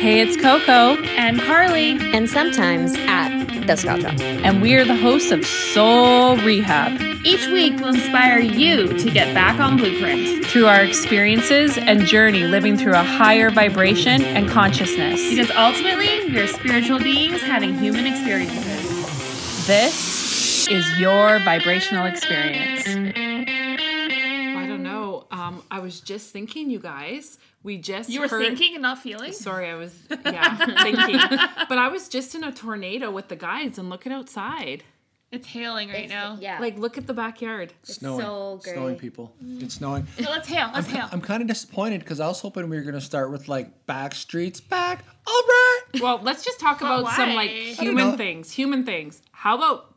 Hey, it's Coco, and Carly, and sometimes at the Scotch Shop. and we are the hosts of Soul Rehab. each week will inspire you to get back on blueprint. Through our experiences and journey living through a higher vibration and consciousness. Because ultimately, we're spiritual beings having human experiences. This is your vibrational experience. I don't know. Um, I was just thinking, you guys. We just You were heard- thinking and not feeling? Sorry, I was yeah thinking, but I was just in a tornado with the guys and looking outside. It's hailing right now. Yeah. Like, look at the backyard. snowing. so great. Snowing people. It's snowing. So let's hail. Let's hail. I'm kind of disappointed because I was hoping we were gonna start with like back streets back. All right. Well, let's just talk about some like why? I don't human things. Human things. How about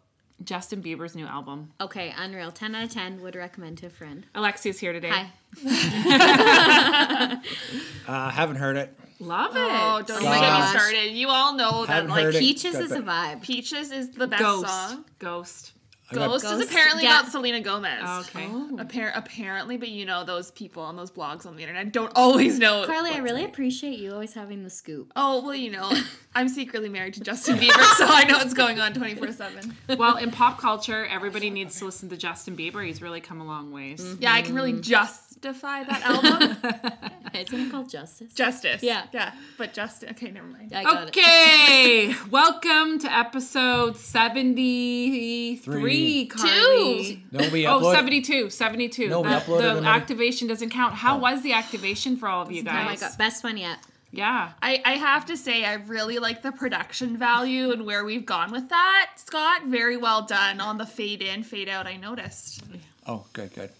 Justin Bieber's new album? Okay, unreal. 10 out of 10 would recommend to a friend. Alexia's here today. Hi. Uh, haven't heard it. Love it. Oh, don't Gosh. get me started. You all know that Haven't like heard. Peaches Got is a vibe. Peaches is the best Ghost. song. Ghost. I got- Ghost, is apparently yeah. about Selena Gomez. Oh, okay. Oh. Appar- apparently, but you know those people on those blogs on the internet don't always know. Carly, I really right. appreciate you always having the scoop. Oh well, you know, I'm secretly married to Justin Bieber, so I know what's going on 24 seven. Well, in pop culture, everybody needs to listen to Justin Bieber. He's really come a long ways. Yeah, I can really mm. Justify that album. Isn't it called Justice? Justice. Yeah. yeah, but Justin. Okay, never mind. I got it. Okay, welcome to episode 73, Three. Carly. No, we Oh, upload- 72, 72. No, we the, uploaded the another- activation doesn't count. How oh. was the activation for all of you guys? Oh my guys? god, best one yet. Yeah. I, I have to say, I really like the production value and where we've gone with that, Scott. Very well done on the fade in, fade out. I noticed. Oh, good, good.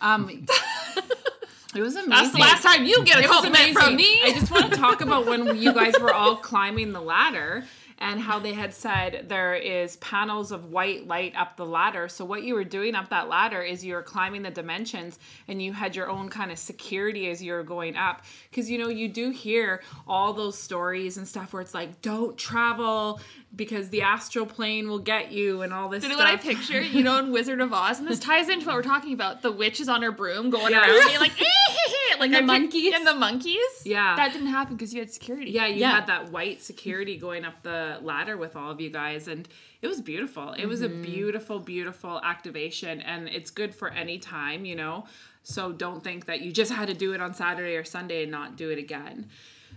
Um, it was amazing. That's the last time you get a It compliment from me. I just want to talk about when you guys were all climbing the ladder and how they had said there is panels of white light up the ladder. So what you were doing up that ladder is you were climbing the dimensions and you had your own kind of security as you were going up. Because you know, you do hear all those stories and stuff where it's like, don't travel because the astral plane will get you and all this You know what I picture? You know, in Wizard of Oz, and this ties into what we're talking about. The witch is on her broom going Yeah. around being like, eh, heh, heh, like the monkeys? and the monkeys. Yeah. that didn't happen because you had security. Yeah, you Yeah. had that white security going up the ladder with all of you guys, and it was beautiful. It was a beautiful, beautiful activation, and it's good for any time, you know. So don't think that you just had to do it on Saturday or Sunday and not do it again.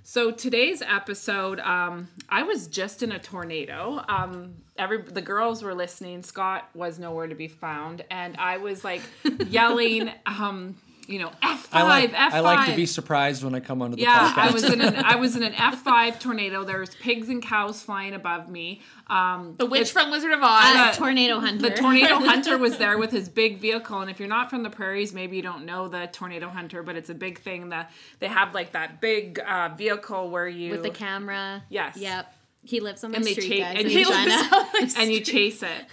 So today's episode, um, I was just in a tornado. Um, every the girls were listening. Scott was nowhere to be found, and I was like yelling, um, you know, F I five, like F five. I like to be surprised when I come onto the Yeah, podcast. I was in an I was in an F five tornado. There was pigs and cows flying above me. Um, the witch from Wizard of Oz. Uh, the- Tornado Hunter. the tornado hunter was there with his big vehicle, and if you're not from the prairies, maybe you don't know the tornado hunter, but it's a big thing. That they have like that big uh, vehicle where you with the camera. Yes. Yep. He lives on the and they street, chase guys. and, and you chase it.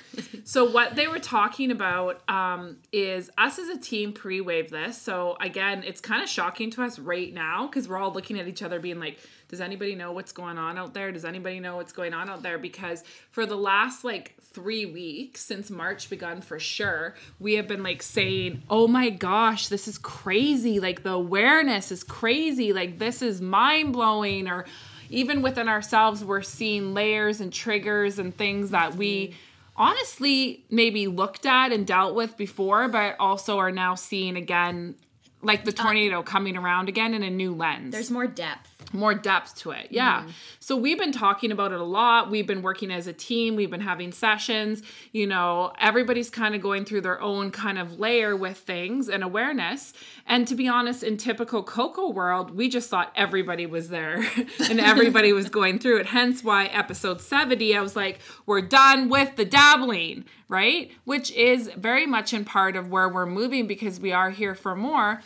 So what they were talking about um, is us as a team pre-wave this. So again, it's kind of shocking to us right now because we're all looking at each other, being like, "Does anybody know what's going on out there? Does anybody know what's going on out there?" Because for the last like three weeks since March begun, for sure, we have been like saying, "Oh my gosh, this is crazy! Like the awareness is crazy! Like this is mind blowing!" Or even within ourselves, we're seeing layers and triggers and things that we mm. honestly maybe looked at and dealt with before, but also are now seeing again, like the uh, tornado coming around again in a new lens There's more depth. More depth to it. Yeah. Mm. So we've been talking about it a lot. We've been working as a team. We've been having sessions. You know, everybody's kind of going through their own kind of layer with things and awareness. And to be honest, in typical Coco world, we just thought everybody was there and everybody was going through it. Hence why episode 70, I was like, we're done with the dabbling, right? Which is very much in part of where we're moving because we are here for more.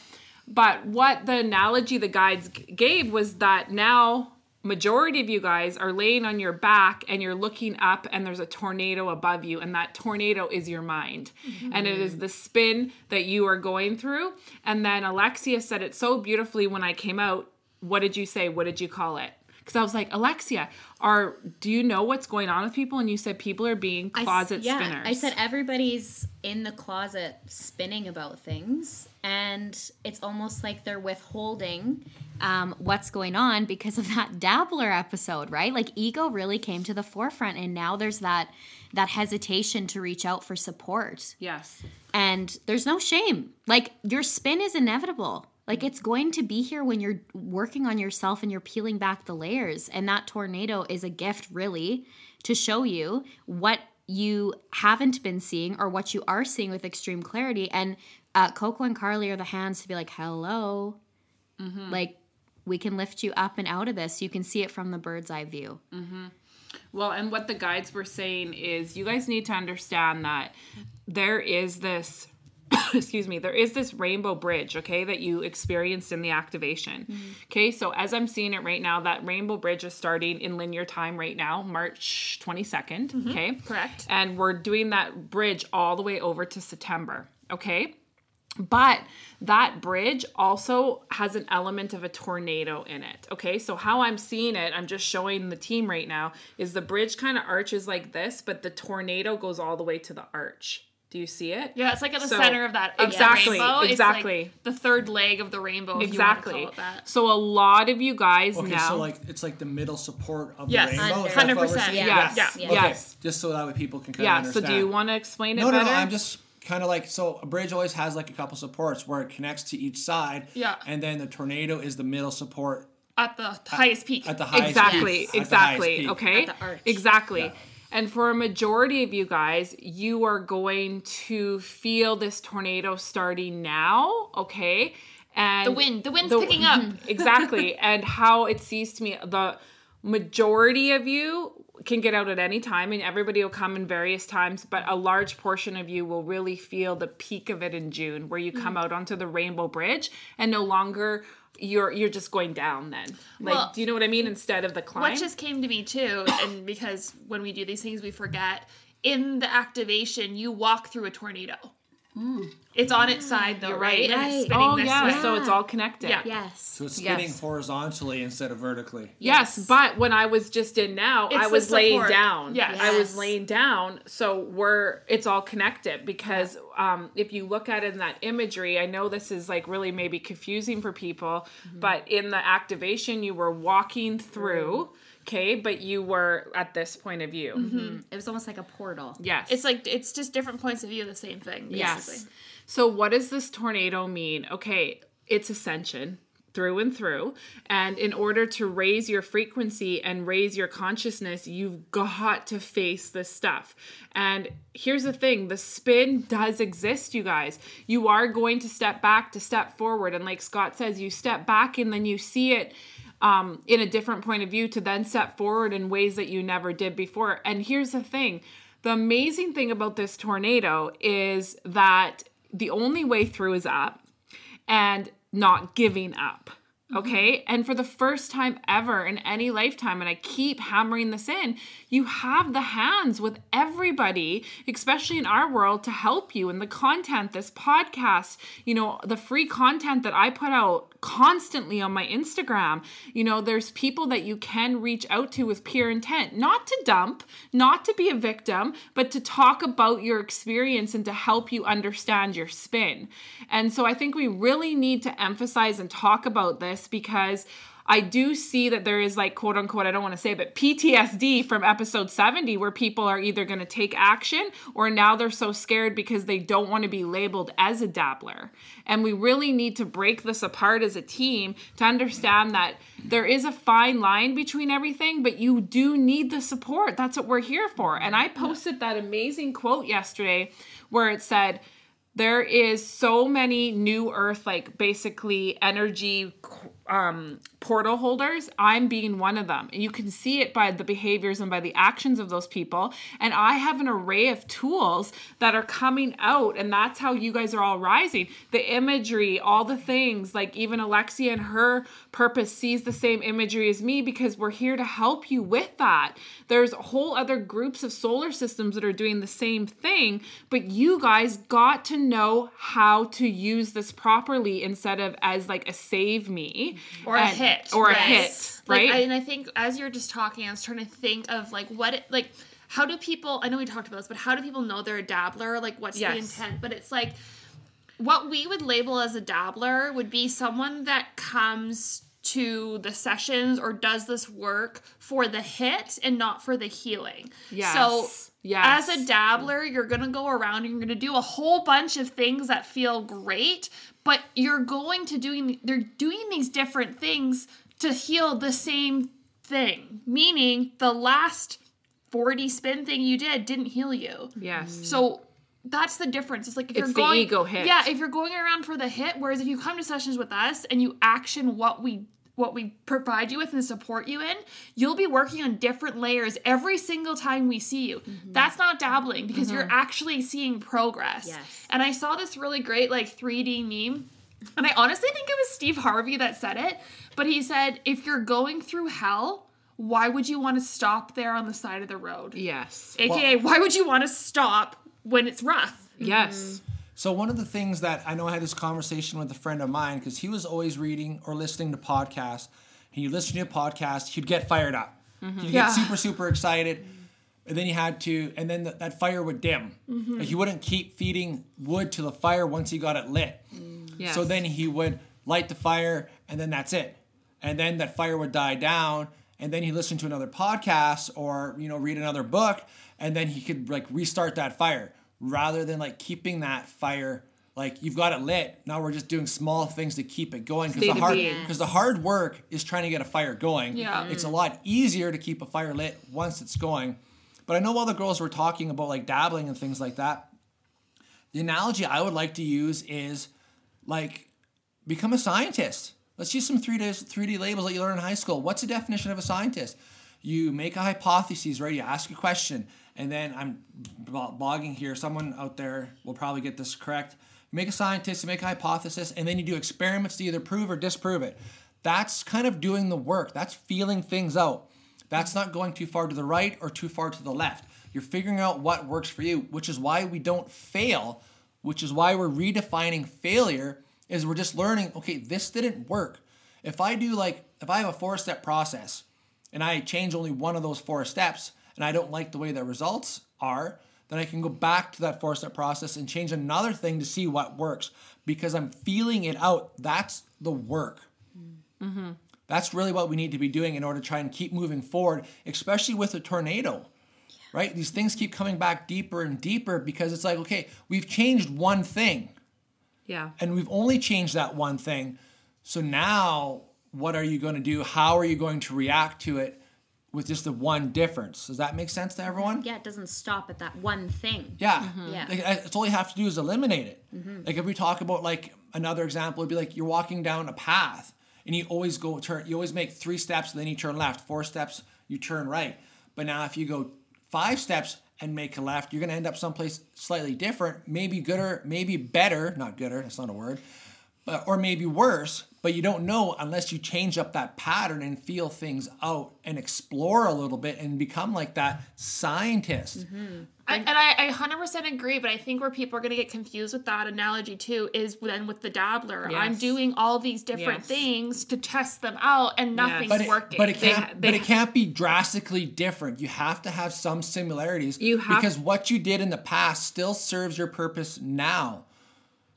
But what the analogy the guides g- gave was that now majority of you guys are laying on your back and you're looking up and there's a tornado above you and that tornado is your mind. Mm-hmm. And it is the spin that you are going through. And then alexia said it so beautifully when i came out. What did you say? What did you call it? Because I was like, Alexia, are do you know what's going on with people? And you said people are being I closet yeah, spinners. I said everybody's in the closet spinning about things, and it's almost like they're withholding um, what's going on because of that dabbler episode, right? Like ego really came to the forefront, and now there's that that hesitation to reach out for support. Yes. And there's no shame. Like your spin is inevitable. Like it's going to be here when you're working on yourself and you're peeling back the layers. And that tornado is a gift, really, to show you what you haven't been seeing or what you are seeing with extreme clarity. And uh, Coco and Carly are the hands to be like, hello. Mm-hmm. Like we can lift you up and out of this. You can see it from the bird's eye view. Mm-hmm. Well, and what the guides were saying is you guys need to understand that there is this excuse me, there is this rainbow bridge, okay, that you experienced in the activation. Mm-hmm. Okay, so as I'm seeing it right now, that rainbow bridge is starting in linear time right now, March 22nd, okay? Correct. And we're doing that bridge all the way over to September, okay? But that bridge also has an element of a tornado in it. Okay, so how I'm seeing it, I'm just showing the team right now, is the bridge kind of arches like this, but the tornado goes all the way to the arch. Do you see it? Yeah, it's like at the So- center of that of the Exactly, rainbow. It's like exactly. the third leg of the rainbow. If Exactly. You want to call it that. So a lot of you guys Okay, now. so like it's like the middle support of Yes, the rainbow. Under. Is that what 100%, saying? yes, yes, yeah. Okay, yes, Just so that way people can kind of understand. yeah. So do you want to explain it No, no, better? no. I'm just kind of like so. A bridge always has like a couple supports where it connects to each side. Yeah. And then the tornado is the middle support At the highest peak. at the highest exactly peak. At the highest exactly peak. okay At the arch. exactly and for a majority of you guys you are going to feel this tornado starting now okay and the wind. The wind's picking up. exactly and how it sees to me the majority of you can get out at any time and everybody will come in various times but a large portion of you will really feel the peak of it in june where you mm-hmm. come out onto the rainbow bridge and no longer you're you're just going down then like Well, do you know what i mean instead of the climb What just came to me too, and because when we do these things, we forget. In the activation, you walk through a tornado. Mm. It's on its side though, You're right? right. And it's spinning oh this yeah, way. so it's all connected Yeah. Yes. So it's spinning Yes. horizontally instead of vertically. Yes, Yes. but when I was just in now, It's I was laying down. Yes. I was laying down. So we're it's all connected because um, if you look at it in that imagery, I know this is like really maybe confusing for people, Mm-hmm. but in the activation, you were walking through, okay, but you were at this point of view. Mm-hmm. It was almost like a portal. Yes, It's like it's just different points of view of the same thing. Yes. So what does this tornado mean? Okay, it's ascension through and through. And in order to raise your frequency and raise your consciousness, you've got to face this stuff. And here's the thing, the spin does exist, you guys. You are going to step back to step forward and like Scott says, you step back and then you see it um, in a different point of view to then step forward in ways that you never did before. And here's the thing the amazing thing about this tornado is that the only way through is up and not giving up. Mm-hmm. Okay. And for the first time ever in any lifetime, and I keep hammering this in, you have the hands with everybody, especially in our world, to help you. And the content, this podcast, you know, the free content that I put out constantly on my Instagram, you know, there's people that you can reach out to with pure intent, not to dump, not to be a victim, but to talk about your experience and to help you understand your spin. And so I think we really need to emphasize and talk about this because I do see that there is like quote unquote, I don't want to say, but PTSD from episode 70 where people are either going to take action or now they're so scared because they don't want to be labeled as a dabbler. And we really need to break this apart as a team to understand that there is a fine line between everything, but you do need the support. That's what we're here for. And I posted that amazing quote yesterday where it said, there is so many new earth like basically energy um portal holders i'm being one of them. You can see it by the behaviors and by the actions of those people. And i have an array of tools that are coming out and that's how you guys are all rising. The imagery all the things like even alexia and her purpose sees the same imagery as me because we're here to help you with that. There's whole other groups of solar systems that are doing the same thing but you guys got to know how to use this properly instead of as like a save me Mm-hmm. Or a hit. or a right? hit Like, right I- and I think as you're just talking, I was trying to think of like what it like how do people I know we talked about this, but how do people know they're a dabbler? Like what's the intent? But it's like what we would label as a dabbler would be someone that comes to the sessions or does this work for the hit and not for the healing. Yes. So Yes. as a dabbler, you're gonna go around and you're gonna do a whole bunch of things that feel great, but you're going to doing they're doing these different things to heal the same thing. Meaning the last 40 spin thing you did didn't heal you. Yes. So that's the difference. It's like if It's you're the going ego hit. Yeah, if you're going around for the hit, whereas if you come to sessions with us and you action what we what we provide you with and support you in, you'll be working on different layers every single time we see you. Mm-hmm. That's not dabbling because you're mm-hmm. actually seeing progress. Yes. And I saw this really great like 3D meme. And I honestly think it was Steve Harvey that said it, but he said if you're going through hell, why would you want to stop there on the side of the road? yes. AKA, why would you want to stop when it's rough? Yes. Mm-hmm. So one of the things that I know I had this conversation with a friend of mine because he was always reading or listening to podcasts. And you listen to a podcast, he'd get fired up. Mm-hmm. He'd Yeah. get super super excited, and then he had to, and then th- that fire would dim. Mm-hmm. Like he wouldn't keep feeding wood to the fire once he got it lit. Yes. So then he would light the fire, and then that's it. And then that fire would die down, and then he listened to another podcast or you know read another book, and then he could like restart that fire rather than like keeping that fire like you've got it lit. Now we're just doing small things to keep it going because the hard because the hard work is trying to get a fire going. Yeah. it's a lot easier to keep a fire lit once it's going. But I know while the girls were talking about like dabbling and things like that, the analogy I would like to use is like become a scientist. Let's use some 3D 3D labels that you learn in high school. What's the definition of a scientist? You make a hypothesis, right? You ask a question, and then I'm blogging here. Someone out there will probably get this correct. Make a scientist, make a hypothesis, and then you do experiments to either prove or disprove it. That's kind of doing the work. That's feeling things out. That's not going too far to the right or too far to the left. You're figuring out what works for you, which is why we don't fail, which is why we're redefining failure is we're just learning, okay, this didn't work. If I do like if I have a four step process and I change only one of those four steps and I don't like the way the results are, then I can go back to that four step process and change another thing to see what works because I'm feeling it out. That's the work. Mm-hmm. That's really what we need to be doing in order to try and keep moving forward, especially with a tornado. Right? These things keep coming back deeper and deeper because it's like, okay, we've changed one thing Yeah. and we've only changed that one thing. So now, what are you going to do? How are you going to react to it with just the one difference? Does that make sense to everyone? Yeah, it doesn't stop at that one thing. Yeah. Mm-hmm. Yeah. Like, it's all you have to do is eliminate it. Mm-hmm. Like if we talk about like another example, it'd be like you're walking down a path and you always go turn. You always make three steps, and then you turn left. Four steps, you turn right. But now if you go five steps and make a left, you're gonna end up someplace slightly different. Maybe gooder, maybe better. Not gooder. That's not a word. But, or maybe worse, but you don't know unless you change up that pattern and feel things out and explore a little bit and become like that scientist. Mm-hmm. I, and I, I 100% agree, but I think where people are going to get confused with that analogy too is then with the dabbler. I'm doing all these different Yes. things to test them out, and nothing's but it, working. but it can't ha- but it can't be drastically different. You have to have some similarities You have- because what you did in the past still serves your purpose now.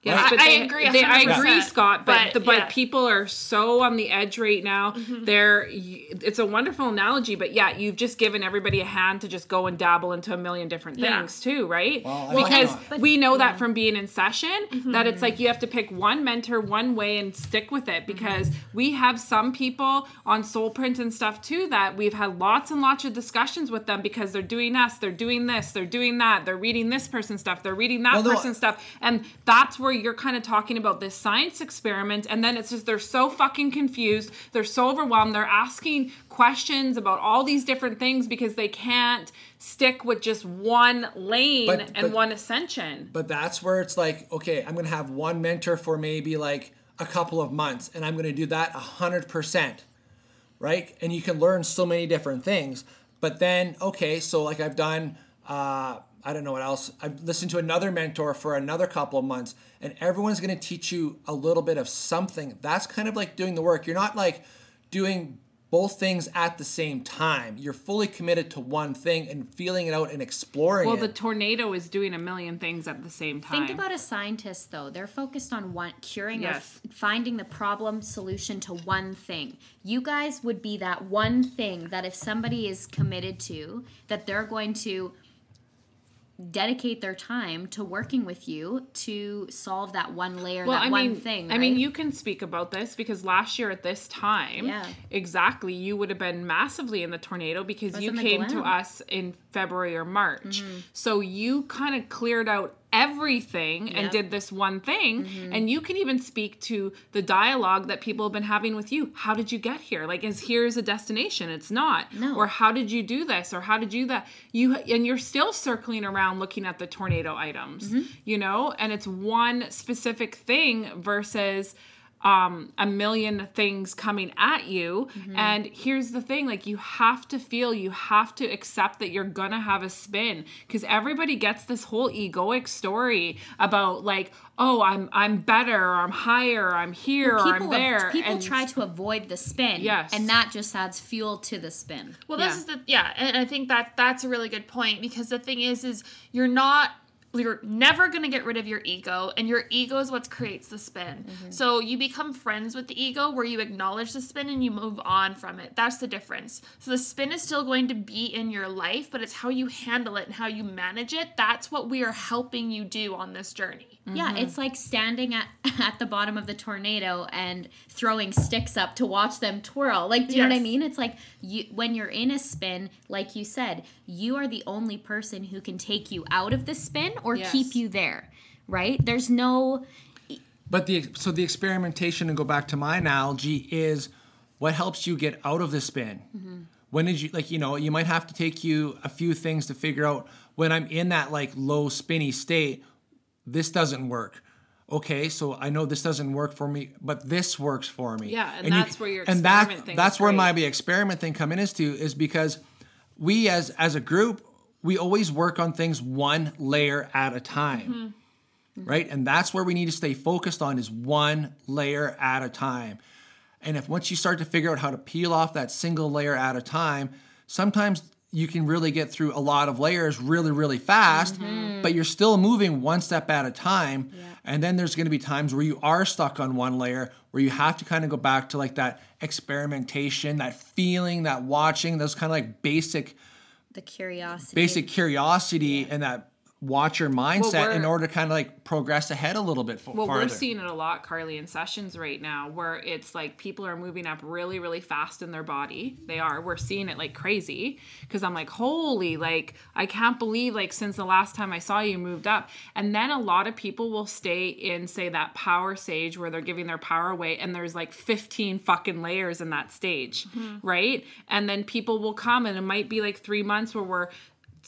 Yes, I- but I they- agree they- I agree, Scott. But but, the, but yeah. people are so on the edge right now. Mm-hmm. They're it's a wonderful analogy, but yeah, you've just given everybody a hand to just go and dabble into a million different Yeah. things too, right? Well, because hope we know that from being in session mm-hmm. that it's like you have to pick one mentor one way and stick with it because mm-hmm. we have some people on soul print and stuff too that we've had lots and lots of discussions with them because they're doing us they're doing this they're doing that they're reading this person's stuff they're reading that Well, no, person's stuff and that's where you're kind of talking about this science experiment and then it's just they're so fucking confused they're so overwhelmed they're asking questions about all these different things because they can't stick with just one lane But- and but- one ascension But that's where it's like, okay, I'm gonna have one mentor for maybe like a couple of months, and I'm gonna do that a hundred percent, right? And you can learn so many different things. But then, okay, so like I've done, uh, I don't know what else. I've listened to another mentor for another couple of months, and everyone's gonna teach you a little bit of something. That's kind of like doing the work. You're not like doing both things at the same time. You're fully committed to one thing and feeling it out and exploring Well, it. the tornado is doing a million things at the same time. Think about a scientist though. They're focused on one curing or f- finding the problem solution to one thing. You guys would be that one thing that if somebody is committed to, that they're going to dedicate their time to working with you to solve that one layer, that I one mean, thing. I mean, you can speak about this because last year at this time, Yeah. exactly, you would have been massively in the tornado because you came to us in February or March. Mm-hmm. So you kind of cleared out everything and did this one thing. Mm-hmm. And you can even speak to the dialogue that people have been having with you. How did you get here? Like, is here's a destination? It's not. No. Or how did you do this? Or how did you that? You and you're still circling around looking at the tornado items, mm-hmm. you know, and it's one specific thing versus um, a million things coming at you. And here's the thing like, you have to feel, you have to accept that you're gonna have a spin because everybody gets this whole egoic story about, like, oh, I'm I'm better, or I'm higher, or I'm here, or I'm people, there. people and try to avoid the spin. Yes. And that just adds fuel to the spin. Well, this Yeah. is the yeah, and I think that that's a really good point because the thing is, is you're not you're never going to get rid of your ego and your ego is what creates the spin. Mm-hmm. So you become friends with the ego where you acknowledge the spin and you move on from it. That's the difference. So the spin is still going to be in your life but it's how you handle it and how you manage it. That's what we are helping you do on this journey Yeah, mm-hmm. it's like standing at at the bottom of the tornado and throwing sticks up to watch them twirl. Like, do you know what I mean? It's like you when you're in a spin, like you said, you are the only person who can take you out of the spin or Yes. keep you there. Right? There's no But the so the experimentation and go back to my analogy is what helps you get out of the spin. Mm-hmm. When did you like you know you might have to take you a few things to figure out when I'm in that like low spinny state, this doesn't work. Okay, so I know this doesn't work for me, but this works for me. Yeah, and you- that's where your and that experiment thing that's where great. my experiment thing come in is to is because we as as a group we always work on things one layer at a time mm-hmm. Mm-hmm. right and that's where we need to stay focused on is one layer at a time and if once you start to figure out how to peel off that single layer at a time sometimes you can really get through a lot of layers really really fast mm-hmm. but you're still moving one step at a time. And then there's going to be times where you are stuck on one layer where you have to kind of go back to like that experimentation that feeling that watching those kind of like basic the curiosity. basic curiosity and that watcher mindset in order to kind of like progress ahead a little bit f- Well, farther. we're seeing it a lot, Carly, in sessions right now, where it's like people are moving up really, really fast in their body. They are. We're seeing it like crazy because I'm like, holy, like, I can't believe, like, since the last time I saw you moved up. And then a lot of people will stay in, say, that power stage where they're giving their power away, and there's like 15 fucking layers in that stage, mm-hmm. right? And then people will come, and it might be like three months where we're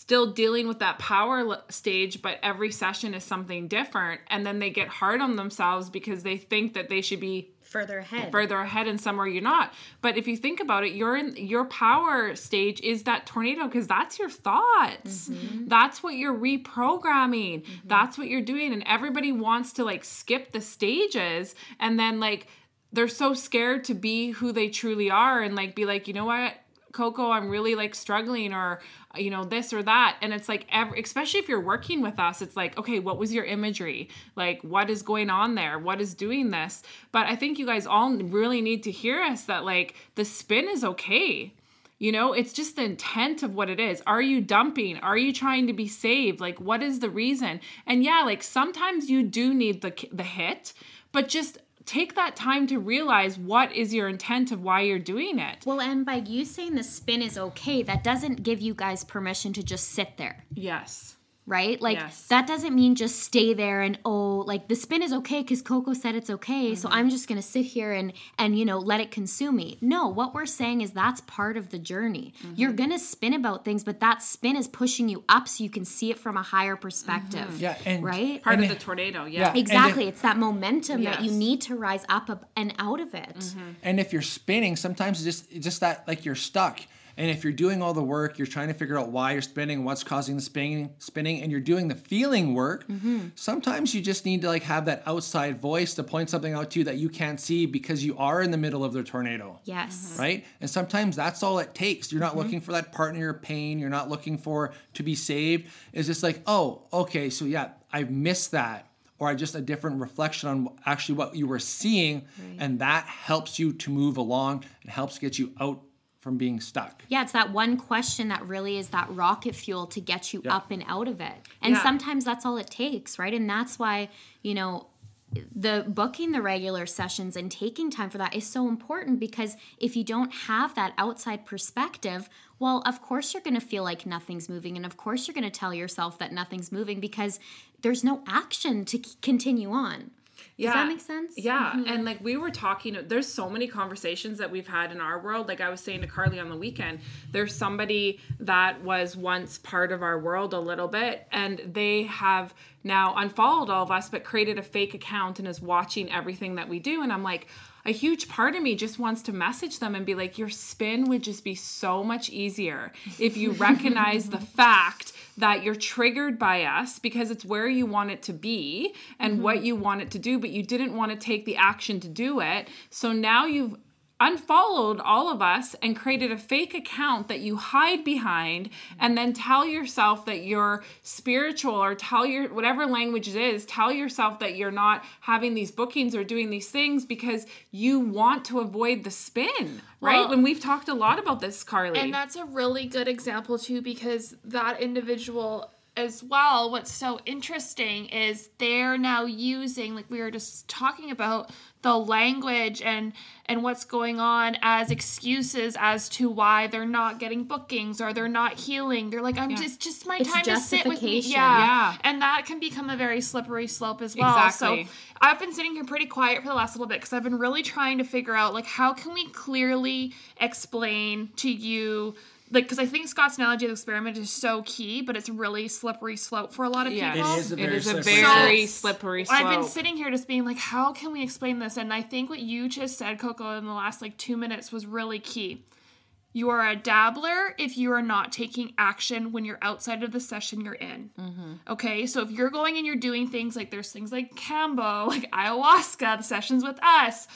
still dealing with that power stage, but every session is something different. And then they get hard on themselves because they think that they should be further ahead. further ahead and somewhere you're not. But if you think about it, you're in your power stage is that tornado because that's your thoughts. Mm-hmm. That's what you're reprogramming. Mm-hmm. That's what you're doing. And everybody wants to like skip the stages and then like they're so scared to be who they truly are and like be like, you know what? Coco, I'm really like struggling or you know this or that and it's like every, especially if you're working with us it's like okay what was your imagery like what is going on there what is doing this but I think you guys all really need to hear us that like the spin is okay you know, it's just the intent of what it is. Are you dumping? Are you trying to be saved? Like, what is the reason? And yeah, like sometimes you do need the the hit, but just take that time to realize what is your intent of why you're doing it. well, and by you saying the spin is okay, that doesn't give you guys permission to just sit there. Yes. Right? Like Yes. that doesn't mean just stay there and oh, like the spin is okay because Coco said it's okay, so Mm-hmm. I'm just gonna sit here and and you know let it consume me. No, what we're saying is that's part of the journey. Mm-hmm. You're gonna spin about things, but that spin is pushing you up so you can see it from a higher perspective. Mm-hmm. yeah and Right? Part And of it- the tornado. Yeah. Yeah. Exactly. if- it's that momentum that you need to rise up and out of it. Mm-hmm. and if you're spinning sometimes it's just it's just that like you're stuck And if you're doing all the work, you're trying to figure out why you're spinning, what's causing the spinning, spinning, and you're doing the feeling work. Mm-hmm. Sometimes you just need to like have that outside voice to point something out to you that you can't see because you are in the middle of the tornado Yes. Mm-hmm. right? And sometimes that's all it takes. You're not mm-hmm. looking for that partner of pain. You're not looking for to be saved. It's just like, oh, okay, so yeah, I've missed that, or I just a different reflection on actually what you were seeing, and that helps you to move along. It helps get you out from being stuck. Yeah, it's that one question that really is that rocket fuel to get you up and out of it. And Yeah. sometimes that's all it takes, right? And that's why, you know, the booking the regular sessions and taking time for that is so important because if you don't have that outside perspective, well, of course you're going to feel like nothing's moving and of course you're going to tell yourself that nothing's moving because there's no action to continue on. Does that make sense? Yeah. And mm-hmm. like we were talking, there's so many conversations that we've had in our world. Like I was saying to Carly on the weekend, there's somebody that was once part of our world a little bit, and they have now unfollowed all of us, but created a fake account and is watching everything that we do. And I'm like, a huge part of me just wants to message them and be like, your spin would just be so much easier if you recognize the fact that you're triggered by us because it's where you want it to be and mm-hmm. what you want it to do, but you didn't want to take the action to do it. So now you've unfollowed all of us and created a fake account that you hide behind and then tell yourself that you're spiritual or tell your whatever language it is tell yourself that you're not having these bookings or doing these things because you want to avoid the spin right? Well- when we've talked a lot about this carly. And that's a really good example too because that individual as well what's so interesting is they're now using like we were just talking about the language and and what's going on as excuses as to why they're not getting bookings or they're not healing they're like i'm just just my It's time to sit with me yeah. Yeah. and that can become a very slippery slope as well Exactly. so I've been sitting here pretty quiet for the last little bit because I've been really trying to figure out like how can we clearly explain to you like because I think Scott's analogy of the experiment is so key, but it's really slippery slope for a lot of Yeah. people. It is a it very is a slippery very slope. slippery slope I've been sitting here just being like, how can we explain this? And I think what you just said, Coco, in the last like two minutes was really key. You are a dabbler if you are not taking action when you're outside of the session you're in. Mm-hmm. Okay, so if you're going and you're doing things like there's things like Kambo, like ayahuasca, the sessions with us, m-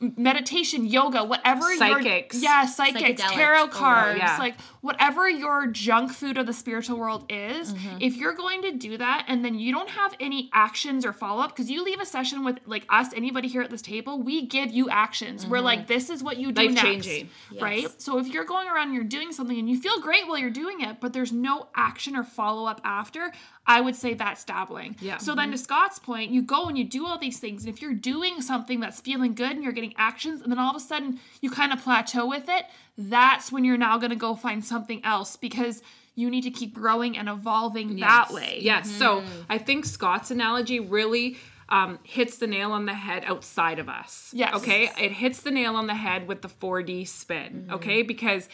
meditation, yoga, whatever Psychics. your yeah, psychics, Psychedelics. tarot Oh, cards, yeah. like whatever your junk food of the spiritual world is, Mm-hmm. if you're going to do that and then you don't have any actions or follow up, because you leave a session with like us, anybody here at this table, we give you actions. We're like, this is what you do Mm-hmm. Life next, changing. right? So if you're going around and you're doing something and you feel great while you're doing it, but there's no action or follow up after, I would say that's dabbling. Yeah. So then to Scott's point, you go and you do all these things, and if you're doing something that's feeling good and you're getting actions, and then all of a sudden you kind of plateau with it, that's when you're now going to go find something else because you need to keep growing and evolving that way. Yes. So I think Scott's analogy really um, hits the nail on the head outside of us. Yes. Okay. It hits the nail on the head with the 4D spin. Okay. Because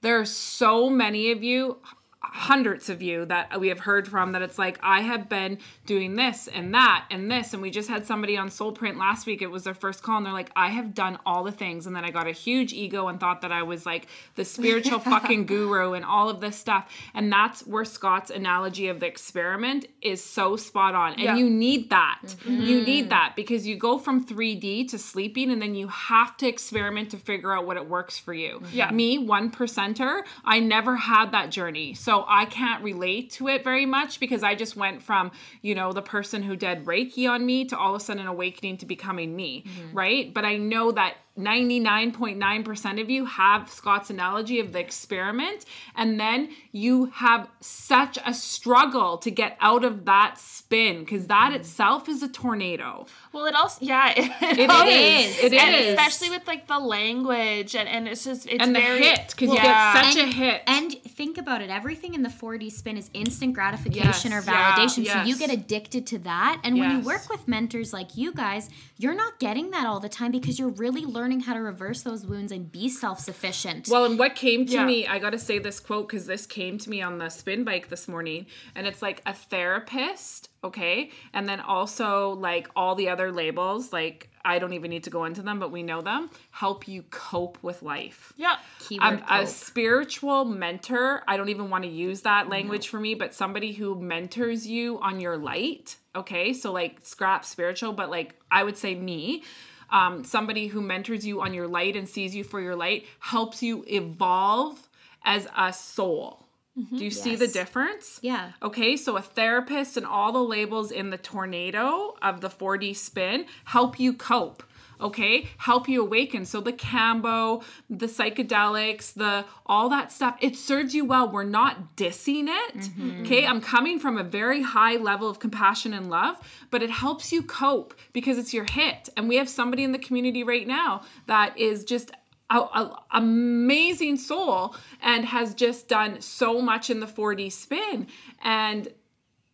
there are so many of you, hundreds of you that we have heard from that it's like I have been doing this and that and this and we just had somebody on Soul Print last week it was their first call and they're like I have done all the things and then I got a huge ego and thought that I was like the spiritual fucking guru and all of this stuff and that's where Scott's analogy of the experiment is so spot on and Yeah. you need that mm-hmm. you need that because you go from 3D to sleeping and then you have to experiment to figure out what it works for you Yeah. me one percenter I never had that journey so I can't relate to it very much because I just went from you know the person who did Reiki on me to all of a sudden awakening to becoming me mm-hmm. right but I know that 99.9% of you have Scott's analogy of the experiment and then you have such a struggle to get out of that spin because that mm-hmm. itself is a tornado Well, it also yeah, it, It is. It and is. especially with like the language and and it's just it's and the very hit because you Yeah. get such And- a hit And think about it, everything in the 4D spin is instant gratification Yes, or yeah, validation. So you get addicted to that. And when you work with mentors like you guys, you're not getting that all the time because you're really learning how to reverse those wounds and be self sufficient. Well, and what came to Yeah. me, I got to say this quote because this came to me on the spin bike this morning, and it's like a therapist okay? And then also like all the other labels, like I don't even need to go into them, but we know them, help you cope with life. Yeah. Keyword I'm a spiritual mentor. I don't even want to use that language for me, but somebody who mentors you on your light. Okay. So, like, scrap spiritual, but like, I would say me. Um, somebody who mentors you on your light and sees you for your light helps you evolve as a soul. Do you see the difference? Yeah. Okay, so a therapist and all the labels in the tornado of the 4D spin help you cope. Okay, help you awaken. So the kambo, the psychedelics, the all that stuff, it serves you well. We're not dissing it. Mm-hmm. Okay, I'm coming from a very high level of compassion and love, but it helps you cope because it's your hit. And we have somebody in the community right now that is just a, a- amazing soul and has just done so much in the 4D spin. And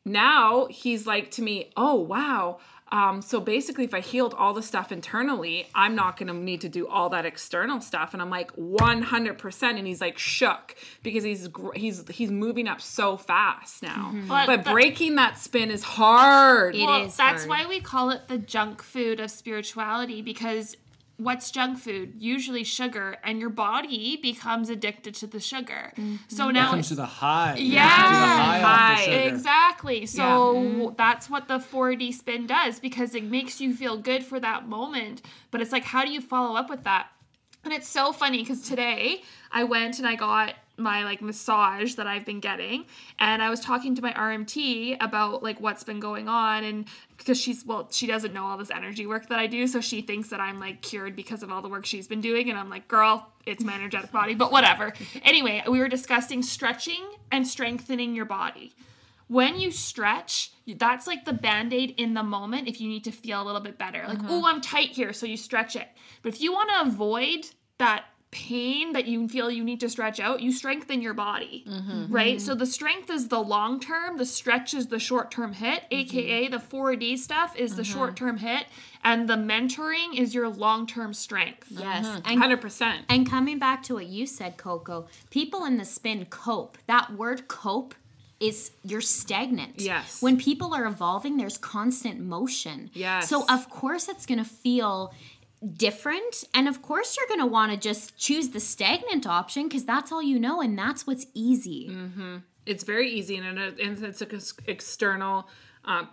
now he's like to me, oh, wow. Um, so basically, if I healed all the stuff internally, I'm not going to need to do all that external stuff. And I'm like 100%. And he's like shook because he's he's he's moving up so fast now. But But the- breaking that spin is hard. It well, is that's hard. why we call it the junk food of spirituality because what's junk food? Usually sugar, and your body becomes addicted to the sugar. Mm-hmm. So now it's to the high. It Yeah. comes to the high, the High. sugar. Exactly. So mm-hmm. that's what the 4D spin does because it makes you feel good for that moment. But it's like, how do you follow up with that? And it's so funny because today I went and I got my like massage that I've been getting and I was talking to my RMT about like what's been going on and because she's well she doesn't know all this energy work that I do so she thinks that I'm like cured because of all the work she's been doing and I'm like girl it's my energetic body but whatever anyway we were discussing stretching and strengthening your body when you stretch, that's like the band aid in the moment if you need to feel a little bit better. Like, oh, I'm tight here, so you stretch it. But if you want to avoid that pain that you feel you need to stretch out, you strengthen your body, mm-hmm. right? Mm-hmm. So the strength is the long term, the stretch is the short term hit, mm-hmm. aka the 4D stuff is the short term hit, and the mentoring is your long term strength. Yes. And 100%. And coming back to what you said, Coco, people in the spin cope. That word cope is you're stagnant. Yes. When people are evolving, there's constant motion. Yes. So of course it's gonna feel different. And of course you're gonna wanna just choose the stagnant option because that's all you know and that's what's easy. it's very easy and it's an external um,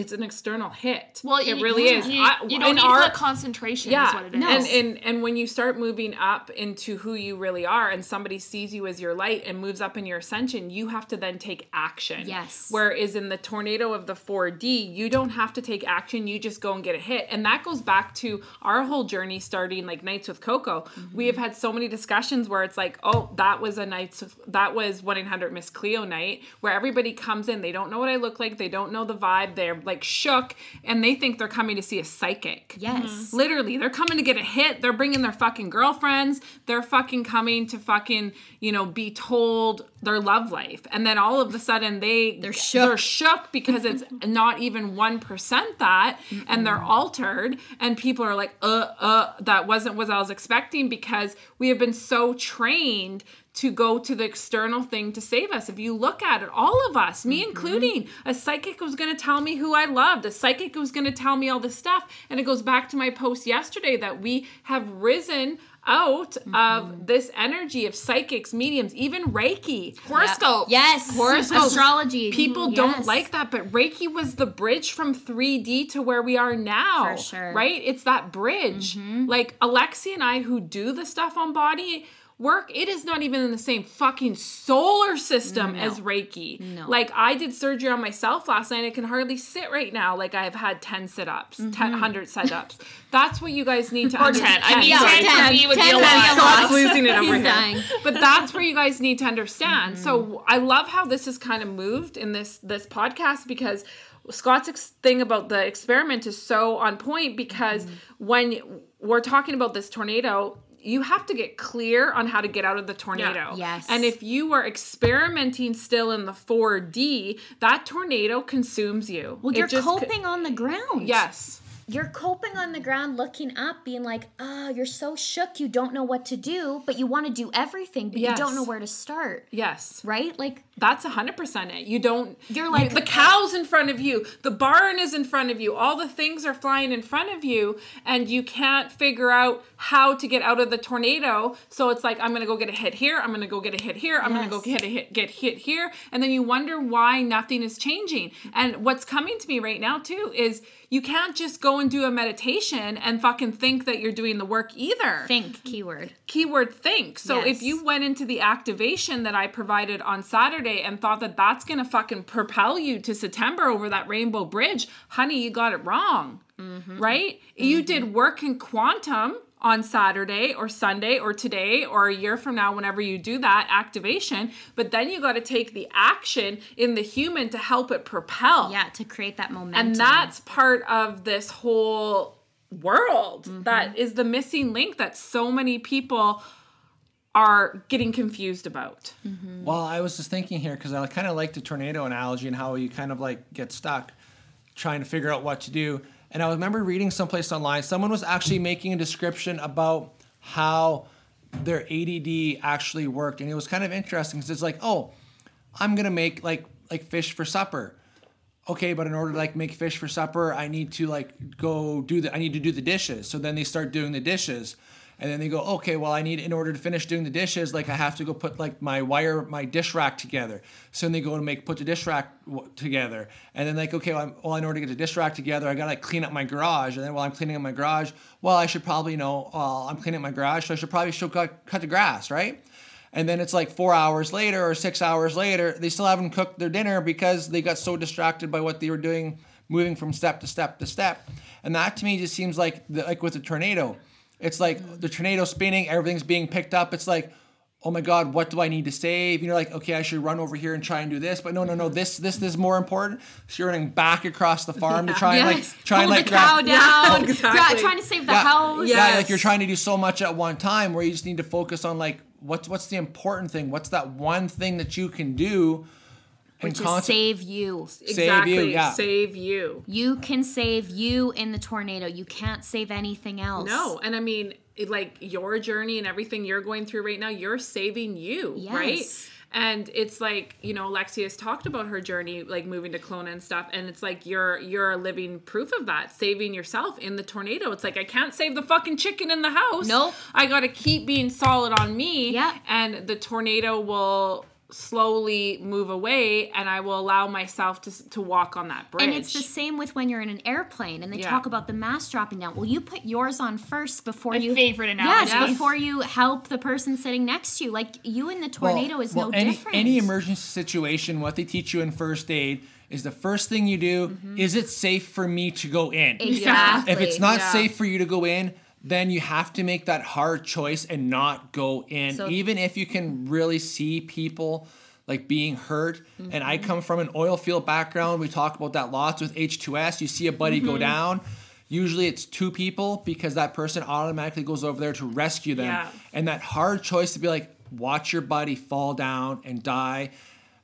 it's an external hit Well, it you- really yeah. is You, I- you don't need our- the concentration, is yeah what it is. and, and and when you start moving up into who you really are and somebody sees you as your light and moves up in your ascension you have to then take action Yes. whereas in the tornado of the 4d you don't have to take action you just go and get a hit and that goes back to our whole journey starting like nights with coco mm-hmm. we have had so many discussions where it's like oh that was a night that was 1-800 miss cleo night where everybody comes in they don't know what i look like they don't know the vibe they're like shook and they think they're coming to see a psychic Yes. Literally, they're coming to get a hit. They're bringing their fucking girlfriends. They're fucking coming to fucking, you know, be told their love life. And then all of a sudden they they're shook. They're shook because it's not even 1% that and they're altered and people are like, "Uh uh that wasn't what I was expecting because we have been so trained to go to the external thing to save us. If you look at it, all of us, me mm-hmm. including, a psychic was going to tell me who I loved. A psychic was going to tell me all this stuff. And it goes back to my post yesterday that we have risen out of mm-hmm. this energy of psychics, mediums, even Reiki. horoscope. Yes. Horoscopes. Astrology. People mm-hmm. don't Yes. like that, but Reiki was the bridge from 3D to where we are now. For sure. Right? It's that bridge. Like Alexi and I who do the stuff on body work, it is not even in the same fucking solar system as Reiki. No. Like I did surgery on myself last night. I can hardly sit right now. Like I've had 10 sit-ups, 10, mm-hmm. 100 sit-ups. That's what you guys need to Or understand. 10. I mean, Yeah, 10 for 10. me would be 10 a would be a lot. Losing it over here. But that's where you guys need to understand. So mm-hmm. I love how this has kind of moved in this this podcast because Scott's ex- thing about the experiment is so on point because mm-hmm. when we're talking about this tornado you have to get clear on how to get out of the tornado. Yes. And if you are experimenting still in the 4D, that tornado consumes you. Well, It you're just co- coping on the ground. Yes. you're coping on the ground, looking up, being like, "Ah, you're so shook, you don't know what to do, but you want to do everything, but you don't know where to start." Yes. Right? Like, That's 100% it. You don't. You're like- the cow's in front of you, the barn is in front of you, all the things are flying in front of you, and you can't figure out how to get out of the tornado. So it's like, I'm going to go get a hit here, I'm going to go get a hit here, I'm going to go get a hit, get hit here. And then you wonder why nothing is changing. And what's coming to me right now, too, is you can't just go and do a meditation and fucking think that you're doing the work either think keyword. keyword think. So if you went into the activation that I provided on Saturday and thought that that's going to fucking propel you to September over that rainbow bridge, honey, you got it wrong. Mm-hmm. Right? You mm-hmm. did work in quantum on Saturday or Sunday or today or a year from now whenever you do that activation, but then you got to take the action in the human to help it propel. Yeah, to create that momentum. And that's part of this whole world that mm-hmm. is the missing link that so many people are getting confused about. Mm-hmm. Well, I was just thinking here because I kind of like the tornado analogy and how you kind of like get stuck trying to figure out what to do. And I remember reading someplace online, someone was actually making a description about how their ADD actually worked, and it was kind of interesting because it's like, oh, I'm gonna make like like fish for supper. Okay, but in order to like make fish for supper, I need to like go do the I need to do the dishes. So then they start doing the dishes. And then they go, okay, well, I need in order to finish doing the dishes, like I have to go put like my wire, my dish rack together. So then they go to make put the dish rack w- together, and then like, okay, well, I'm, well, in order to get the dish rack together, I gotta like clean up my garage. And then while I'm cleaning up my garage, well, I should probably you know, well, I'm cleaning up my garage, so I should probably should cut, cut the grass, right? And then it's like four hours later or six hours later, they still haven't cooked their dinner because they got so distracted by what they were doing, moving from step to step to step. And that to me just seems like the, like with the tornado, it's like the tornado spinning, everything's being picked up. It's like, oh my God, what do I need to save? You're like, okay, I should run over here and try and do this, but no, no, no, this this, this is more important. So you're running back across the farm to try and like Yes. try and like the cow grab- down. exactly. Gra- trying to save the yeah, house. Yeah, like you're trying to do so much at one time where you just need to focus on like what's what's the important thing? What's that one thing that you can do Which is save you. Exactly. you, yeah. Save you. You can save you in the tornado. You can't save anything else. No, and I mean, like your journey and everything you're going through right now, you're saving you, right? And it's like you know, Lexia's talked about her journey, like moving to Kelowna and stuff, and it's like you're you're a living proof of that, saving yourself in the tornado. It's like I can't save the fucking chicken in the house. Nope. I got to keep being solid on me. Yeah. and the tornado will slowly move away, and I will allow myself to to walk on that bridge. And it's the same with when you're in an airplane and they Yeah. talk about the mask dropping down. Well, you put yours on first before My you favorite analogy. Yes, before you help the person sitting next to you. Like you in the tornado is no any, different. Any emergency situation, what they teach you in first aid is the first thing you do, is it safe for me to go in? Mm-hmm. Exactly. If it's not Yeah. safe for you to go in, then you have to make that hard choice and not go in. So- Even if you can really see people like being hurt. And Mm-hmm. I come from an oil field background. We talk about that lots with H2S. You see a buddy Mm-hmm. go down. Usually it's two people because that person automatically goes over there to rescue them. Yeah. And that hard choice to be like, watch your buddy fall down and die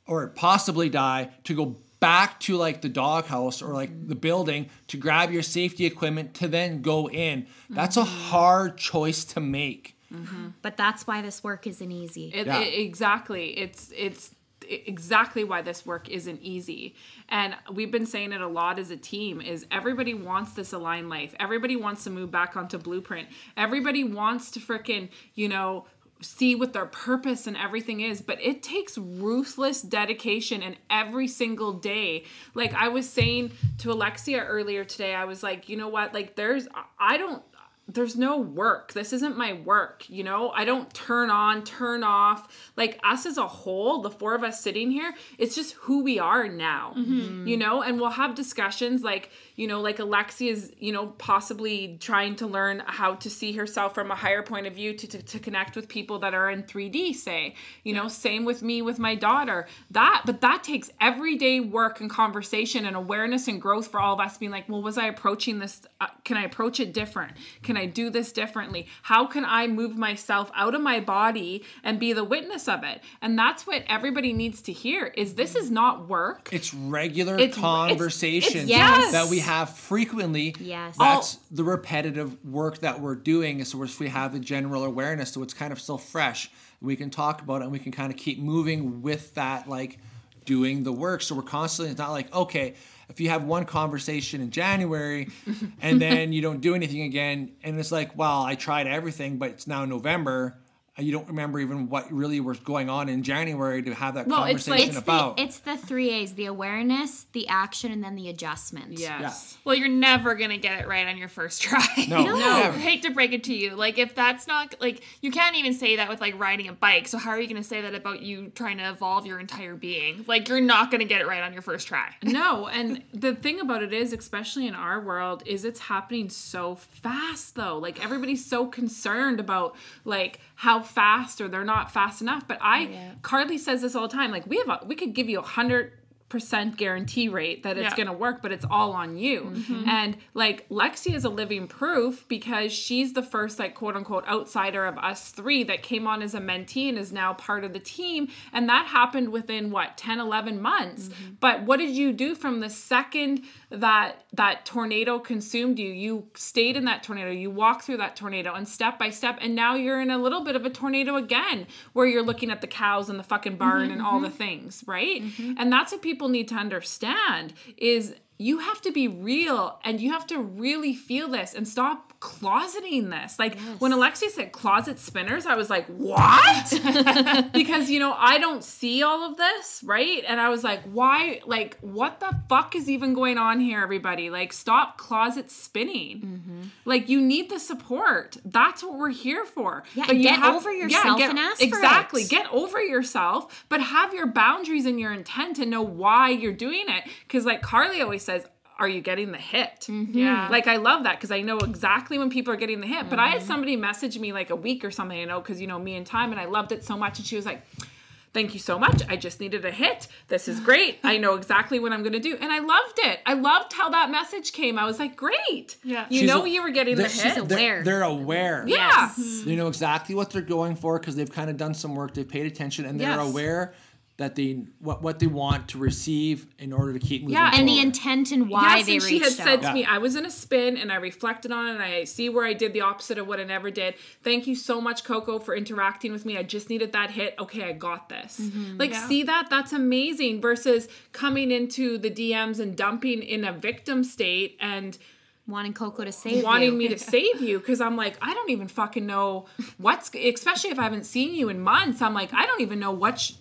or possibly die to go back to like the doghouse or like the mm-hmm. building to grab your safety equipment to then go in. That's a mm-hmm. hard choice to make. Mm-hmm. but that's why this work isn't easy. It, Yeah. it- exactly. It's it's exactly why this work isn't easy. And we've been saying it a lot as a team is everybody wants this aligned life. Everybody wants to move back onto blueprint. Everybody wants to frickin', you know, see what their purpose and everything is, but it takes ruthless dedication and every single day. Like I was saying to Alexia earlier today, I was like, you know what? Like there's I don't there's no work. This isn't my work, you know? I don't turn on, turn off. Like us as a whole, the four of us sitting here, it's just who we are now, mm-hmm. you know? And we'll have discussions like, you know, like Alexia is, you know, possibly trying to learn how to see herself from a higher point of view to, to, to connect with people that are in 3D, say, you know, same with me with my daughter. That, but that takes everyday work and conversation and awareness and growth for all of us being like, well, was I approaching this? Uh, can I approach it different? Can I do this differently? How can I move myself out of my body and be the witness of it? And that's what everybody needs to hear is this is not work. It's regular It's- it's- yes. that we have frequently. Yes. That's the repetitive work that we're doing. So if we have a general awareness, so it's kind of still fresh. We can talk about it and we can kind of keep moving with that, like doing the work. So we're constantly, it's not like, okay, if you have one conversation in January and then you don't do anything again, and it's like, well, I tried everything, but it's now November. And You don't remember even what really was going on in January to have that Well, it's conversation like- It's about. the it's the three A's: the awareness, the action, and then the adjustment. yes. Well, you're never gonna get it right on your first try. No, No. I hate to break it to you. Like if that's not like you can't even say that with like riding a bike. So how are you gonna say that about you trying to evolve your entire being? Like you're not gonna get it right on your first try. No, and the thing about it is, especially in our world, is it's happening so fast though. Like everybody's so concerned about like how fast or they're not fast enough. But I Carly says this all the time. Like we have a, we could give you a hundred percent guarantee rate that it's Yeah. gonna work, but it's all on you. Mm-hmm. And like Lexi is a living proof because she's the first like quote unquote outsider of us three that came on as a mentee and is now part of the team. And that happened within what 10, 11 months. Mm-hmm. But what did you do from the second that that tornado consumed you? You stayed in that tornado, you walked through that tornado and step by step, and now you're in a little bit of a tornado again, where you're looking at the cows and the fucking barn mm-hmm, and all the things, right? And that's what people need to understand is you have to be real and you have to really feel this and stop closeting this. Like when Alexi said closet spinners, I was like, what? because, you know, I don't see all of this, right? And I was like, why? Like, what the fuck is even going on here, everybody? Like, stop closet spinning. Mm-hmm. Like, you need the support. That's what we're here for. Yeah, But you get over yourself and ask Exactly. Get over yourself, but have your boundaries and your intent and know why you're doing it. Because, like Carly always says, are you getting the hit? Mm-hmm. Yeah. Like I love that because I know exactly when people are getting the hit. But I had mm-hmm. somebody message me like a week or something, you know, because you know me and time, and I loved it so much, and she was like. Thank you so much. I just needed a hit. This is great. I know exactly what I'm going to do. And I loved it. I loved how that message came. I was like, great. Yeah. You She's know a- you were getting the they're- hit. They're, aware. they're aware. yeah. Mm-hmm. They know exactly what they're going for because they've kind of done some work. They've paid attention and they're Yes. aware that they what what they want to receive in order to keep moving. Yeah, And the intent and why yes, they and she had out. said to Yeah. me, I was in a spin and I reflected on it and I see where I did the opposite of what I never did. Thank you so much, Coco, for interacting with me. I just needed that hit. Okay, I got this. Mm-hmm. like, see that? That's amazing versus coming into the DMs and dumping in a victim state and wanting Coco to save wanting you. me to save you because I'm like, I don't even fucking know what's, especially if I haven't seen you in months. I'm like, I don't even know what, sh-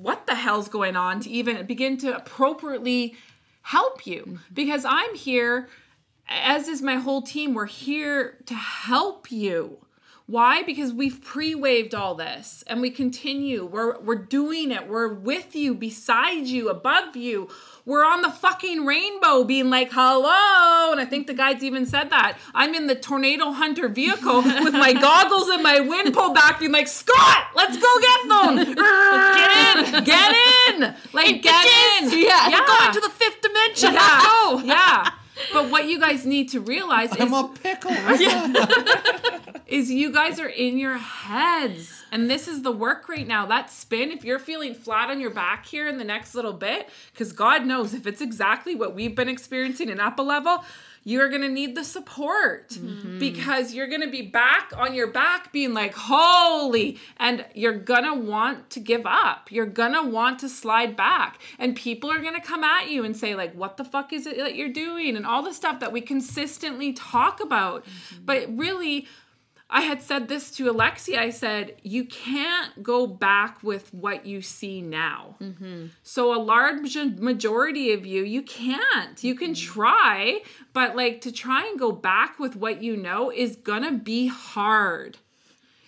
what the hell's going on to even begin to appropriately help you mm-hmm. because I'm here, as is my whole team. We're here to help you. Why? Because we've pre-waved all this and we continue. We're we're doing it. We're with you, beside you, above you. We're on the fucking rainbow being like, hello. And I think the guides even said that. I'm in the tornado hunter vehicle with my goggles and my wind pull back, being like, Scott, let's go get them. get in. Get in. Like get in. Yeah. We're going to the fifth dimension. yeah. Let's go. Yeah. But what you guys need to realize I'm a pickle. Is you guys are in your heads and this is the work right now. That spin if you're feeling flat on your back here in the next little bit because god knows if it's exactly what we've been experiencing in up a level you're gonna need the support mm-hmm. because you're gonna be back on your back being like holy and you're gonna want to give up. You're gonna want to slide back. And people are gonna come at you and say like what the fuck is it that you're doing? and all the stuff that we consistently talk about. Mm-hmm. But really I had said this to Alexia. I said, you can't go back with what you see now. Mm-hmm. So, a large majority of you, you can't. You can mm-hmm. try, but like to try and go back with what you know is gonna be hard.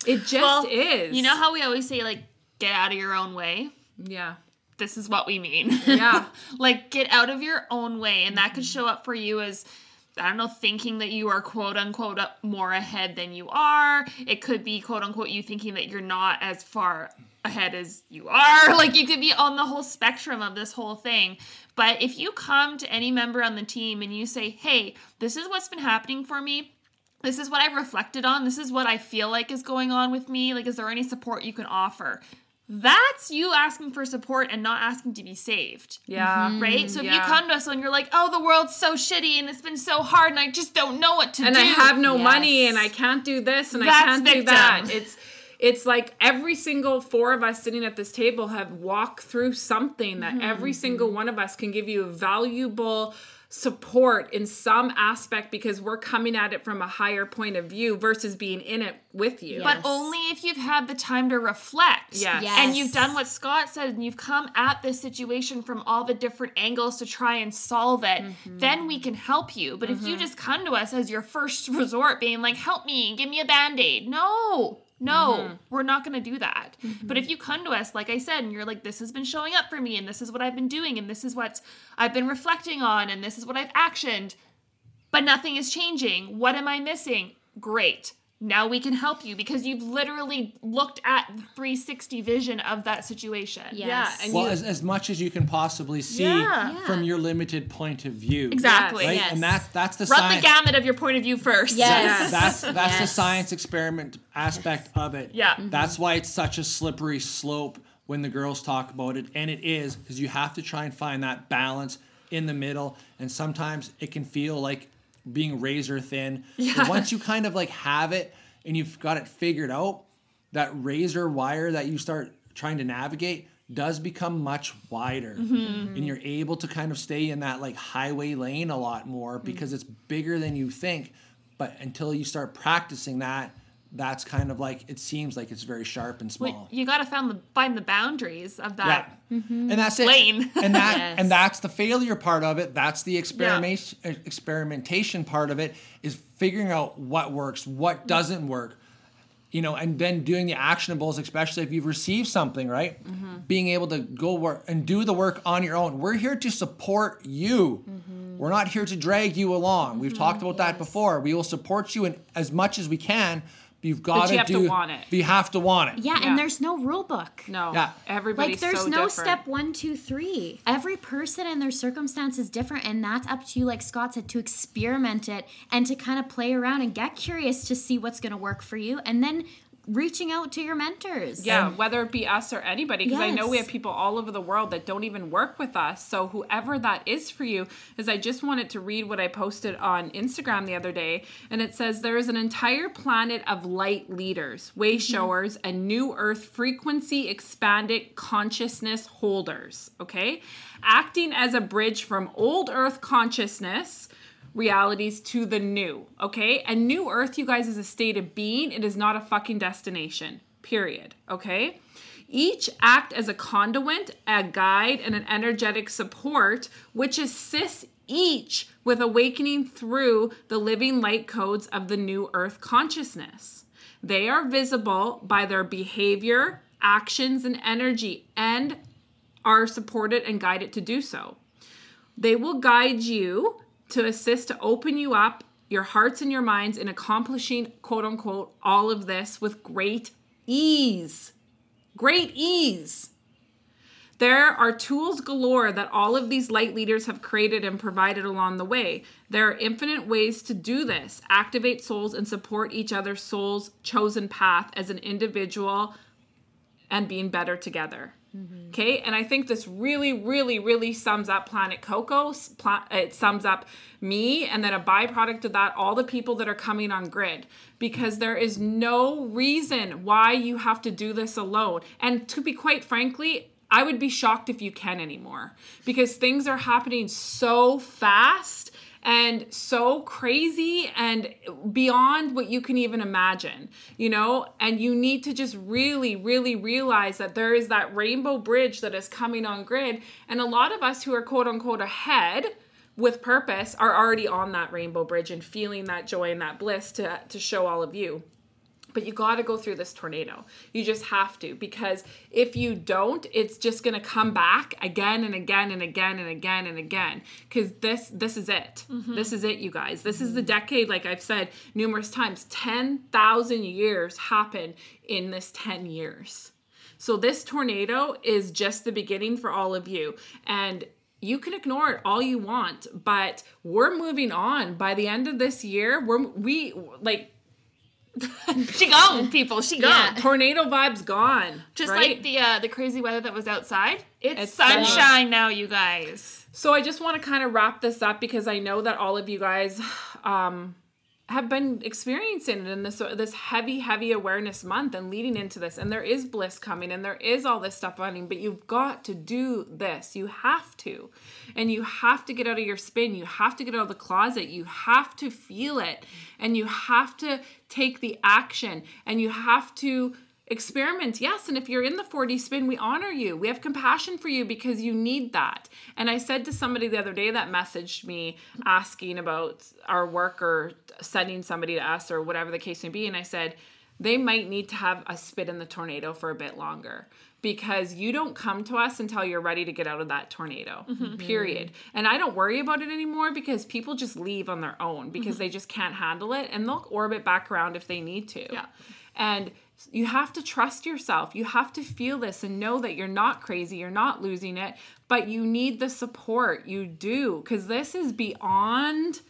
It just Well, is. You know how we always say like get out of your own way? Yeah. This is what we mean. Yeah. like get out of your own way and that could mm-hmm. show up for you as I don't know, thinking that you are quote unquote more ahead than you are. It could be quote unquote you thinking that you're not as far ahead as you are. Like you could be on the whole spectrum of this whole thing. But if you come to any member on the team and you say, hey, this is what's been happening for me, this is what I've reflected on. This is what I feel like is going on with me. Like, is there any support you can offer? That's you asking for support and not asking to be saved. Yeah. Right? So if you come to us and you're like, oh, the world's so shitty and it's been so hard and I just don't know what to and do. And I have no Yes. money and I can't do this and I can't do that. It's it's like every single four of us sitting at this table have walked through something that Mm-hmm. every single one of us can give you a valuable support in some aspect because we're coming at it from a higher point of view versus being in it with you. But only if you've had the time to reflect. Yes. Yes. And you've done what Scott said, and you've come at this situation from all the different angles to try and solve it, Mm-hmm. then we can help you. But if you just come to us as your first resort, being like, help me, give me a band aid, no. No, Mm-hmm. we're not going to do that. But if you come to us, like I said, and you're like, this has been showing up for me, and this is what I've been doing, and this is what I've been reflecting on, and this is what I've actioned, but nothing is changing. What am I missing? Great. Now we can help you because you've literally looked at the 360 vision of that situation. Yes. Yeah, and Well, you, as, as much as you can possibly see Yeah. Yeah. from your limited point of view. Exactly. Right? Yes. And that's that's the Run science. the gamut of your point of view first. Yes. That's that's the science experiment aspect of it. Yeah. Mm-hmm. That's why it's such a slippery slope when the girls talk about it, and it is because you have to try and find that balance in the middle, and sometimes it can feel like being razor thin. Yeah. But once you kind of like have it and you've got it figured out, that razor wire that you start trying to navigate does become much wider Mm-hmm. and you're able to kind of stay in that like highway lane a lot more Mm-hmm. because it's bigger than you think but until you start practicing that that's kind of like it seems like it's very sharp and small. Well, you got to find the find the boundaries of yeah. that. Mm-hmm. and that's it. Lane. and that Yes. and that's the failure part of it. That's the experimentation experimentation part of it is figuring out what works what mm. doesn't work. You know and then doing the actionables especially if you've received something right? Mm-hmm. Being able to go work and do the work on your own. We're here to support you. Mm-hmm. We're not here to drag you along. We've talked about that before. We will support you in as much as we can but you've got you have to do want it. you have to want it Yeah, Yeah. and there's no rule book. no, Yeah. everybody's Like there's so no different. step one, two, three. Every person and their circumstance is different, and that's up to you, like Scott said, to experiment it and to kind of play around and get curious to see what's going to work for you, and then reaching out to your mentors. Yeah, whether it be us or anybody, because I know we have people all over the world that don't even work with us. So whoever that is for you, is I just wanted to read what I posted on Instagram the other day, and it says there is an entire planet of light leaders, way mm-hmm. showers, and new Earth frequency expanded consciousness holders. Okay, acting as a bridge from old Earth consciousness realities to the new, okay? And new earth, you guys, is a state of being. It is not a fucking destination, period, okay? Each act as a conduit, a guide, and an energetic support, which assists each with awakening through the living light codes of the new earth consciousness. They are visible by their behavior, actions, and energy, and are supported and guided to do so. They will guide you to assist to open you up, your hearts and your minds, in accomplishing, quote unquote, all of this with great ease. Great ease. There are tools galore that all of these light leaders have created and provided along the way. There are infinite ways to do this, activate souls, and support each other's soul's chosen path as an individual and being better together. Mm-hmm. Okay, and I think this really, really, really sums up Planet Coco. It sums up me, and then a byproduct of that, all the people that are coming on grid, because there is no reason why you have to do this alone. And to be quite frankly, I would be shocked if you can anymore, because things are happening so fast and so crazy and beyond what you can even imagine, you know? And you need to just really, really realize that there is that rainbow bridge that is coming on grid. And a lot of us who are quote unquote ahead with purpose are already on that rainbow bridge and feeling that joy and that bliss to, to show all of you. But you got to go through this tornado. You just have to because if you don't, it's just going to come back again and again and again and again and again cuz this this is it. Mm-hmm. This is it you guys. This is the mm-hmm. decade like I've said numerous times. 10,000 years happen in this 10 years. So this tornado is just the beginning for all of you and you can ignore it all you want, but we're moving on. By the end of this year, we're we like She gone, people. She gone. Yeah. tornado vibes gone. Just right? like the uh, the crazy weather that was outside. It's, It's sunshine now, you guys. So I just want to kind of wrap this up because I know that all of you guys um, have been experiencing it in this this heavy, heavy awareness month and leading into this. And there is bliss coming and there is all this stuff running, but you've got to do this. You have to. And you have to get out of your spin. You have to get out of the closet. You have to feel it. And you have to take the action. And you have to experiment. Yes and if you're in the 40 spin we honor you. We have compassion for you because you need that. And i said to somebody the other day that messaged me asking about our work or sending somebody to us or whatever the case may be and i said they might need to have a spit in the tornado for a bit longer because you don't come to us until you're ready to get out of that tornado mm-hmm. period. And i don't worry about it anymore because people just leave on their own because mm-hmm. they just can't handle it and they'll orbit back around if they need to. Yeah. and you have to trust yourself. You have to feel this and know that you're not crazy, you're not losing it, but you need the support. You do because this is beyond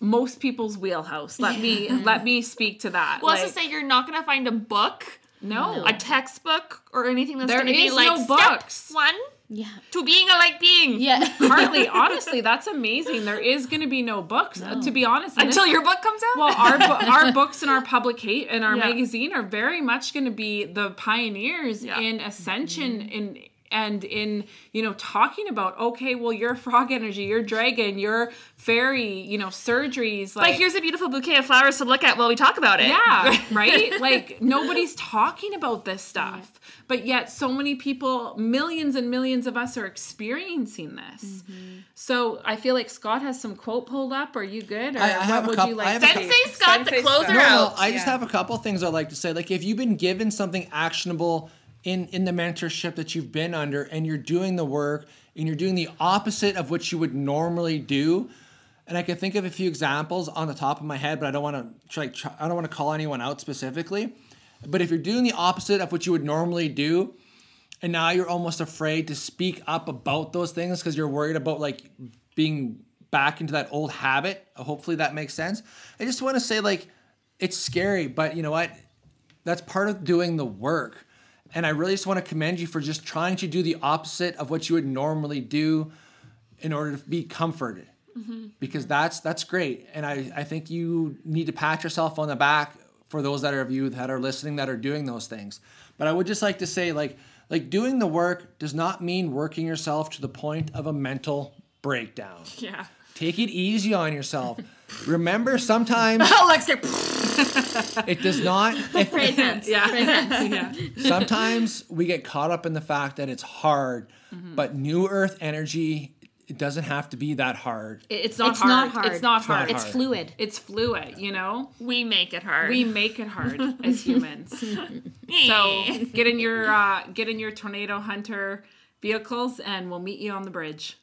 most people's wheelhouse. Let me let me speak to that. Well, Like, also say you're not gonna find a book, no. a textbook, or anything that's There gonna be like no books. one Yeah. to being a like being. Yeah. Hartley, honestly, that's amazing. There is going to be no books. Uh, To be honest, Until this- your book comes out. well, our bu- our books and our publicate and our Yeah. magazine are very much going to be the pioneers Yeah. in ascension in and in you know talking about okay well you're frog energy you're dragon you're fairy you know surgeries like but here's a beautiful bouquet of flowers to look at while we talk about it. yeah, right? Like nobody's talking about this stuff. But yet so many people, millions and millions of us are experiencing this. Mm-hmm. So I feel like Scott has some quote pulled up. Are you good? Or I- I have a what would couple- you like I have to say? Sensei Scott, the Sensei closer Scott. No, no, out. I just Yeah. have a couple things I'd like to say. Like, if you've been given something actionable in in the mentorship that you've been under, and you're doing the work, and you're doing the opposite of what you would normally do, and I can think of a few examples on the top of my head, but I don't want to try I don't want to call anyone out specifically. But if you're doing the opposite of what you would normally do, and now you're almost afraid to speak up about those things because you're worried about like being back into that old habit. Hopefully that makes sense. I just want to say like it's scary, but you know what? That's part of doing the work. And I really just want to commend you for just trying to do the opposite of what you would normally do in order to be comforted. Mm-hmm. Because that's that's great. And I, I think you need to pat yourself on the back for those that are of you that are listening that are doing those things. But I would just like to say like like doing the work does not mean working yourself to the point of a mental breakdown. Yeah. Take it easy on yourself. Remember sometimes Alexa. it does not if, Presents. Yeah. Presents. yeah. sometimes we get caught up in the fact that it's hard, but new earth energy it doesn't have to be that hard. It's not It's hard. not hard. It's not It's not hard. It's fluid. It's fluid, you know? We make it hard. We make it hard as humans. So get in your uh, get in your tornado hunter vehicles and we'll meet you on the bridge.